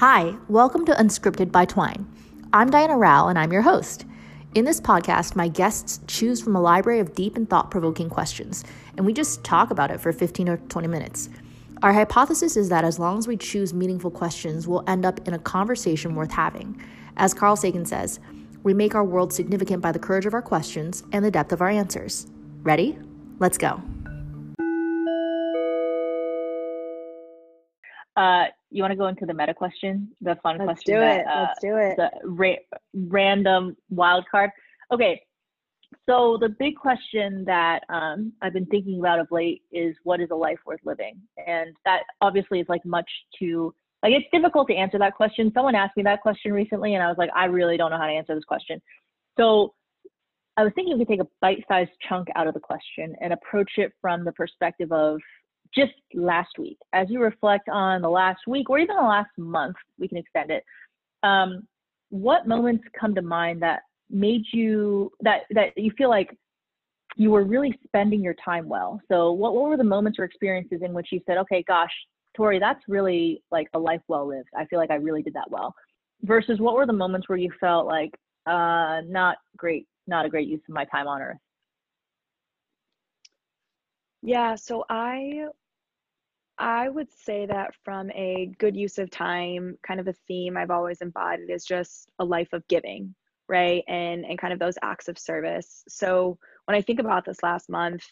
Hi, welcome to Unscripted by Twine. I'm Diana Rao, and I'm your host. In this podcast, my guests choose from a library of deep and thought provoking questions, and we just talk about it for 15 or 20 minutes. Our hypothesis is that as long as we choose meaningful questions, we'll end up in a conversation worth having. As Carl Sagan says, we make our world significant by the courage of our questions and the depth of our answers. Ready? Let's go. Uh, you want to go into the meta question, the fun Let's question? do that. Uh, Let's do it. The ra- random wild card. Okay, so the big question that um, I've been thinking about of late is what is a life worth living, and that obviously is like much too like. It's difficult to answer that question. Someone asked me that question recently, and I was like, I really don't know how to answer this question. So I was thinking we could take a bite-sized chunk out of the question and approach it from the perspective of just last week. As you reflect on the last week or even the last month, we can extend it. Um, what moments come to mind that made you that that you feel like you were really spending your time well? So what, what were the moments or experiences in which you said, okay, gosh, Tori, that's really like a life well lived. I feel like I really did that well. Versus what were the moments where you felt like uh, not great, not a great use of my time on earth? Yeah, so I I would say that from a good use of time, kind of a theme I've always embodied is just a life of giving, right? And and kind of those acts of service. So when I think about this last month,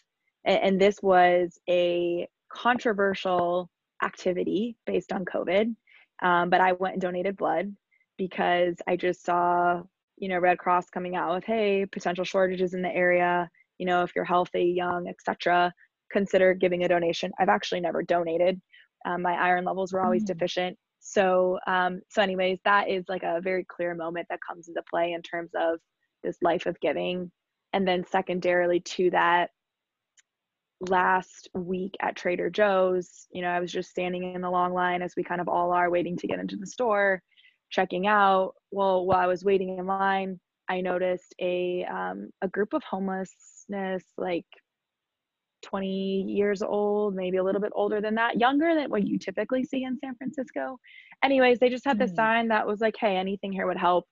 and, and this was a controversial activity based on COVID, um, but I went and donated blood because I just saw, you know, Red Cross coming out with, hey, potential shortages in the area. You know, if you're healthy, young, etc consider giving a donation. I've actually never donated. Um, my iron levels were always mm. deficient. So, um, so anyways, that is like a very clear moment that comes into play in terms of this life of giving. And then secondarily to that, last week at Trader Joe's, you know, I was just standing in the long line as we kind of all are waiting to get into the store, checking out. Well, while I was waiting in line, I noticed a um, a group of homelessness like 20 years old, maybe a little bit older than that, younger than what you typically see in San Francisco. Anyways, they just had this mm. sign that was like, hey, anything here would help.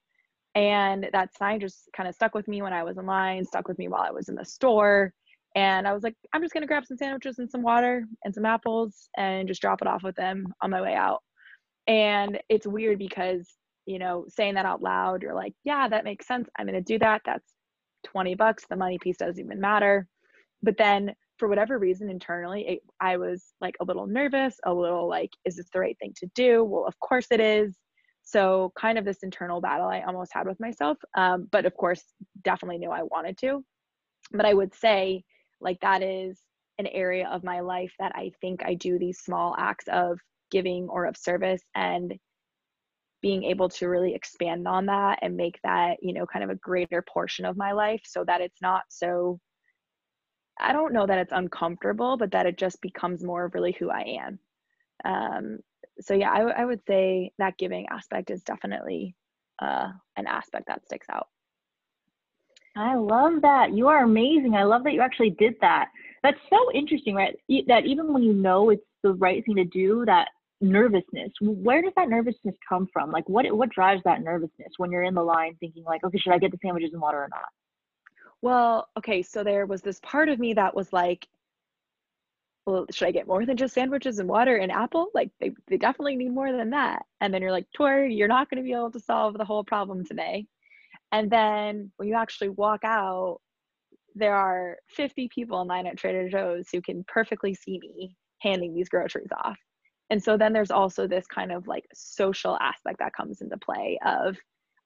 And that sign just kind of stuck with me when I was in line, stuck with me while I was in the store. And I was like, I'm just going to grab some sandwiches and some water and some apples and just drop it off with them on my way out. And it's weird because, you know, saying that out loud, you're like, yeah, that makes sense. I'm going to do that. That's 20 bucks. The money piece doesn't even matter. But then for whatever reason internally it, i was like a little nervous a little like is this the right thing to do? Well of course it is. So kind of this internal battle i almost had with myself um, but of course definitely knew i wanted to. But i would say like that is an area of my life that i think i do these small acts of giving or of service and being able to really expand on that and make that you know kind of a greater portion of my life so that it's not so I don't know that it's uncomfortable, but that it just becomes more of really who I am. Um, so yeah, I, I would say that giving aspect is definitely uh, an aspect that sticks out. I love that. You are amazing. I love that you actually did that. That's so interesting, right? That even when you know it's the right thing to do, that nervousness. Where does that nervousness come from? Like, what what drives that nervousness when you're in the line thinking like, okay, should I get the sandwiches and water or not? Well, okay, so there was this part of me that was like, well, should I get more than just sandwiches and water and apple? Like they, they definitely need more than that. And then you're like, Tori, you're not going to be able to solve the whole problem today. And then when you actually walk out, there are 50 people in line at Trader Joe's who can perfectly see me handing these groceries off. And so then there's also this kind of like social aspect that comes into play of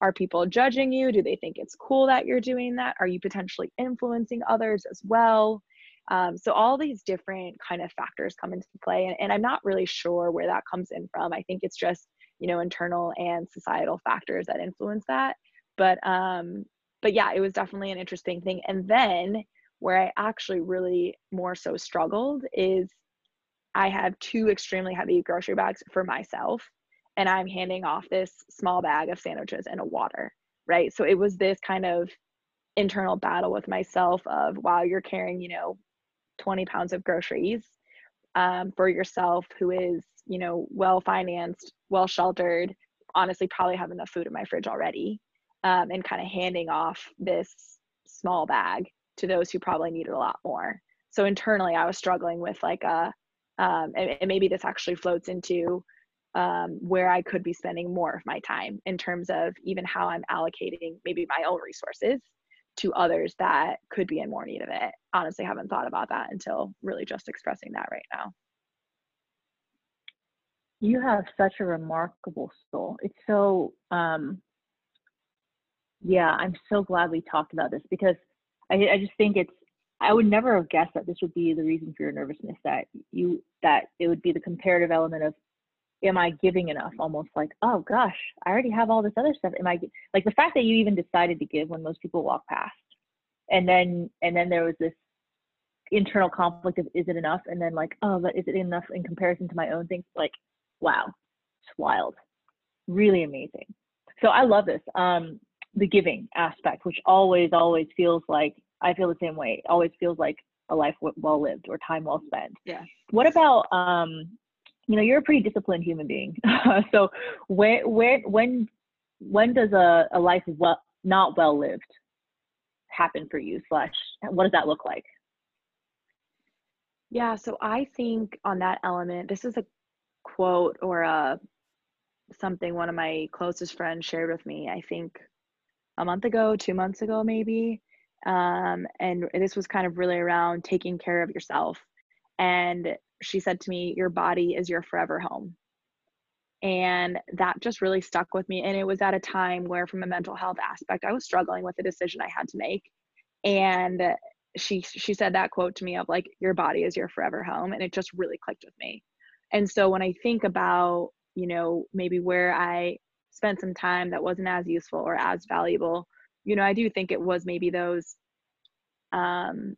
are people judging you? Do they think it's cool that you're doing that? Are you potentially influencing others as well? Um, so all these different kind of factors come into play, and, and I'm not really sure where that comes in from. I think it's just you know internal and societal factors that influence that. But um, but yeah, it was definitely an interesting thing. And then where I actually really more so struggled is I have two extremely heavy grocery bags for myself and I'm handing off this small bag of sandwiches and a water, right? So it was this kind of internal battle with myself of wow, you're carrying, you know, 20 pounds of groceries um, for yourself who is, you know, well financed, well sheltered, honestly probably have enough food in my fridge already um, and kind of handing off this small bag to those who probably needed a lot more so internally i was struggling with like a um, and, and, maybe this actually floats into um, where i could be spending more of my time in terms of even how i'm allocating maybe my own resources to others that could be in more need of it honestly haven't thought about that until really just expressing that right now you have such a remarkable soul it's so um yeah i'm so glad we talked about this because i, I just think it's I would never have guessed that this would be the reason for your nervousness. That you that it would be the comparative element of, am I giving enough? Almost like, oh gosh, I already have all this other stuff. Am I like the fact that you even decided to give when most people walk past, and then and then there was this internal conflict of is it enough? And then like, oh, but is it enough in comparison to my own things? Like, wow, it's wild, really amazing. So I love this. Um, the giving aspect, which always always feels like I feel the same way. It always feels like a life well lived or time well spent. Yeah. What about um, you know, you're a pretty disciplined human being. so when when when when does a, a life well not well lived happen for you? Slash, what does that look like? Yeah. So I think on that element, this is a quote or a something one of my closest friends shared with me. I think a month ago, two months ago, maybe um, and this was kind of really around taking care of yourself and she said to me your body is your forever home. And that just really stuck with me and it was at a time where from a mental health aspect i was struggling with a decision i had to make. And she she said that quote to me of like your body is your forever home and it just really clicked with me. And so when i think about you know maybe where i spent some time that wasn't as useful or as valuable you know, I do think it was maybe those um,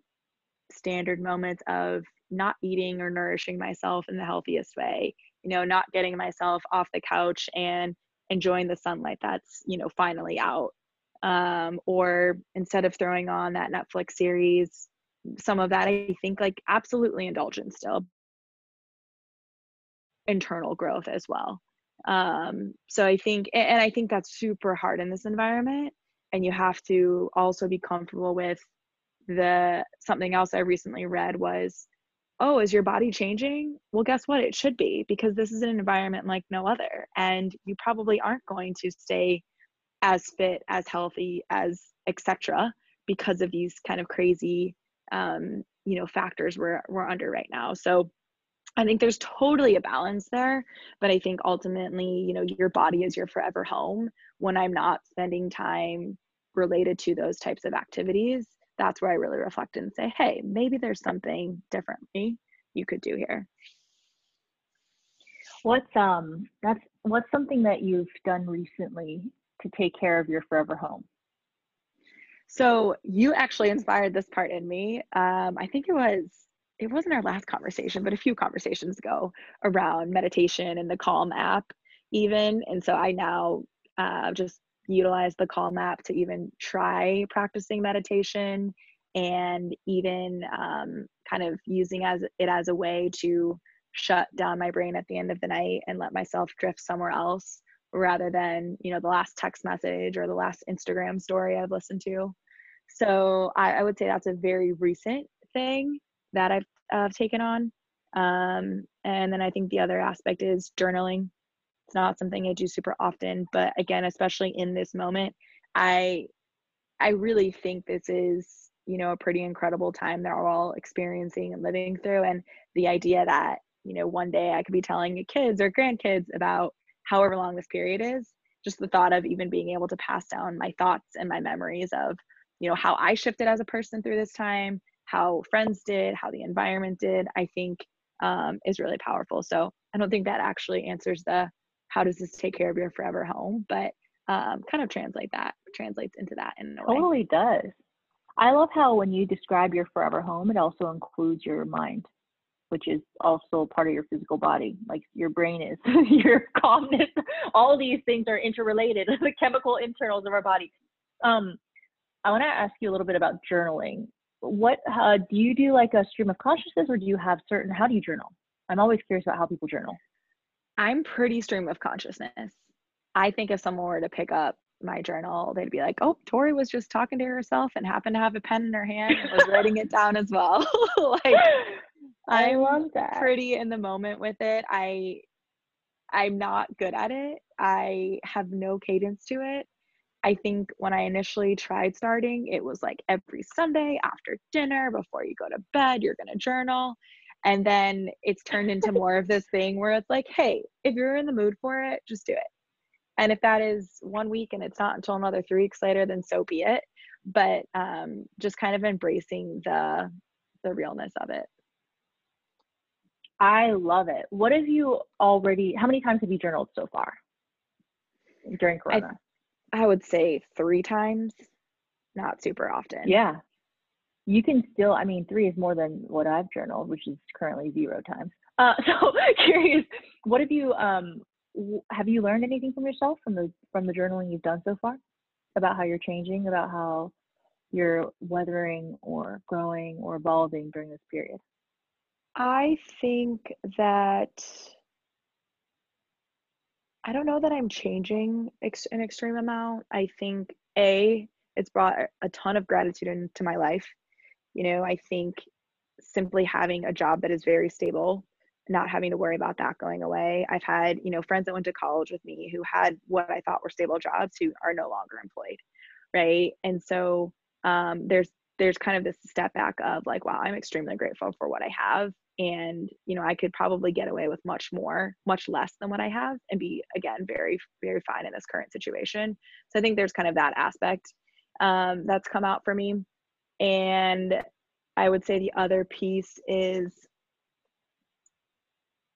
standard moments of not eating or nourishing myself in the healthiest way, you know, not getting myself off the couch and enjoying the sunlight that's, you know, finally out. Um, or instead of throwing on that Netflix series, some of that I think like absolutely indulgent still. Internal growth as well. Um, so I think, and I think that's super hard in this environment and you have to also be comfortable with the something else i recently read was oh is your body changing? Well guess what? It should be because this is an environment like no other and you probably aren't going to stay as fit as healthy as etc because of these kind of crazy um, you know factors we're we're under right now. So I think there's totally a balance there, but I think ultimately, you know, your body is your forever home. When I'm not spending time related to those types of activities, that's where I really reflect and say, hey, maybe there's something differently you could do here. What's um that's what's something that you've done recently to take care of your forever home? So you actually inspired this part in me. Um, I think it was it wasn't our last conversation, but a few conversations ago around meditation and the Calm app, even. And so I now uh, just utilize the calm app to even try practicing meditation and even um, kind of using as it as a way to shut down my brain at the end of the night and let myself drift somewhere else rather than you know the last text message or the last instagram story i've listened to. So i, I would say that's a very recent thing that i've taken on. Um, and then i think the other aspect is journaling it's not something I do super often, but again, especially in this moment, I I really think this is, you know, a pretty incredible time that we're all experiencing and living through. And the idea that, you know, one day I could be telling kids or grandkids about however long this period is, just the thought of even being able to pass down my thoughts and my memories of, you know, how I shifted as a person through this time, how friends did, how the environment did, I think um, is really powerful. So I don't think that actually answers the how does this take care of your forever home? But um, kind of translate that translates into that in a totally does. I love how when you describe your forever home it also includes your mind which is also part of your physical body. Like your brain is your calmness all these things are interrelated the chemical internals of our body. Um, i want to ask you a little bit about journaling. What uh, do you do like a stream of consciousness or do you have certain how do you journal? I'm always curious about how people journal I'm pretty stream of consciousness. I think if someone were to pick up my journal, they'd be like, "Oh, Tori was just talking to herself and happened to have a pen in her hand and was writing it down as well." like I I'm love that. pretty in the moment with it. I I'm not good at it. I have no cadence to it. I think when I initially tried starting, it was like every Sunday after dinner, before you go to bed, you're going to journal. And then it's turned into more of this thing where it's like, hey, if you're in the mood for it, just do it. And if that is one week and it's not until another three weeks later, then so be it. But um, just kind of embracing the the realness of it. I love it. What have you already? How many times have you journaled so far during Corona? I would say three times, not super often. yeah, you can still. I mean, three is more than what I've journaled, which is currently zero times. Uh, so curious, what have you? Um, have you learned anything from yourself from the from the journaling you've done so far about how you're changing, about how you're weathering or growing or evolving during this period? I think that I don't know that I'm changing ex- an extreme amount. I think A, it's brought a ton of gratitude into my life. You know, I think simply having a job that is very stable, not having to worry about that going away. I've had, you know, friends that went to college with me who had what I thought were stable jobs who are no longer employed. Right. And so um, there's there's kind of this step back of like, wow, I'm extremely grateful for what I have. And, you know, I could probably get away with much more, much less than what I have and be, again, very, very fine in this current situation. So I think there's kind of that aspect um, that's come out for me. And I would say the other piece is,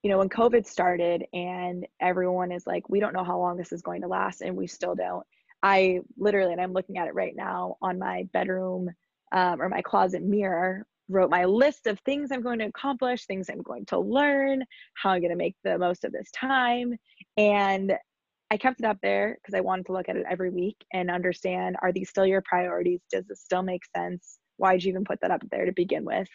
you know, when COVID started and everyone is like, we don't know how long this is going to last, and we still don't. I literally, and I'm looking at it right now on my bedroom um, or my closet mirror, wrote my list of things I'm going to accomplish, things I'm going to learn, how I'm going to make the most of this time. And I kept it up there because I wanted to look at it every week and understand are these still your priorities? Does this still make sense? Why'd you even put that up there to begin with?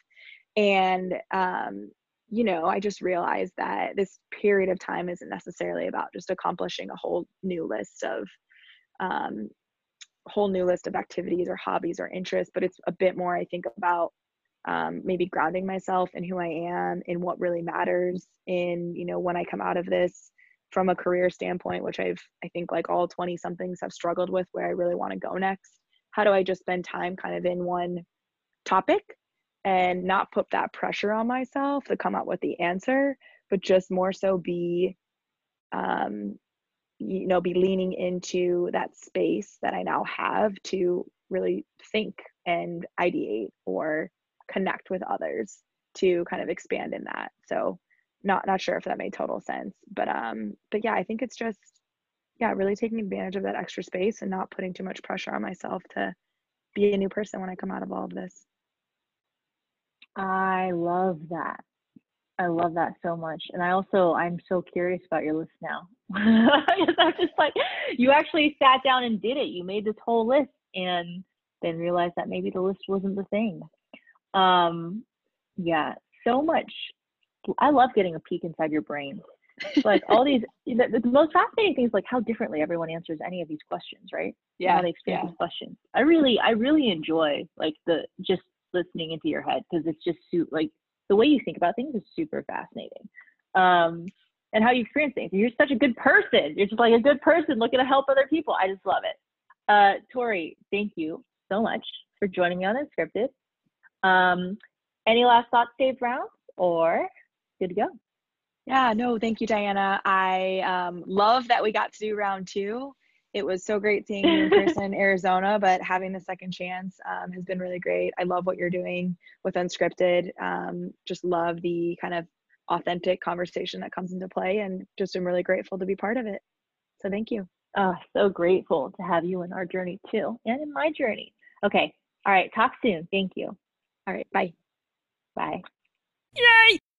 And, um, you know, I just realized that this period of time isn't necessarily about just accomplishing a whole new list of um, whole new list of activities or hobbies or interests, but it's a bit more, I think, about um, maybe grounding myself in who I am, in what really matters, in, you know, when I come out of this from a career standpoint, which I've, I think, like all 20 somethings have struggled with where I really want to go next. How do I just spend time kind of in one topic and not put that pressure on myself to come up with the answer, but just more so be um, you know be leaning into that space that i now have to really think and ideate or connect with others to kind of expand in that so not not sure if that made total sense but um but yeah i think it's just yeah really taking advantage of that extra space and not putting too much pressure on myself to be a new person when i come out of all of this I love that. I love that so much. And I also, I'm so curious about your list now. I'm just like, you actually sat down and did it. You made this whole list and then realized that maybe the list wasn't the thing. Um, yeah, so much. I love getting a peek inside your brain. Like all these, the, the most fascinating thing is like how differently everyone answers any of these questions, right? yeah How they experience yeah these questions. I really, I really enjoy like the just listening into your head because it's just su- like the way you think about things is super fascinating. Um, and how you experience things. You're such a good person. You're just like a good person looking to help other people. I just love it. Uh, Tori, thank you so much for joining me on Unscripted. Um, any last thoughts, Dave Brown, or good to go? Yeah, no, thank you, Diana. I um, love that we got to do round two. It was so great seeing you in person in Arizona, but having the second chance um, has been really great. I love what you're doing with Unscripted. Um, just love the kind of authentic conversation that comes into play, and just am really grateful to be part of it. So thank you. Oh, so grateful to have you in our journey too, and in my journey. Okay. All right. Talk soon. Thank you. All right, bye. Bye. Yay!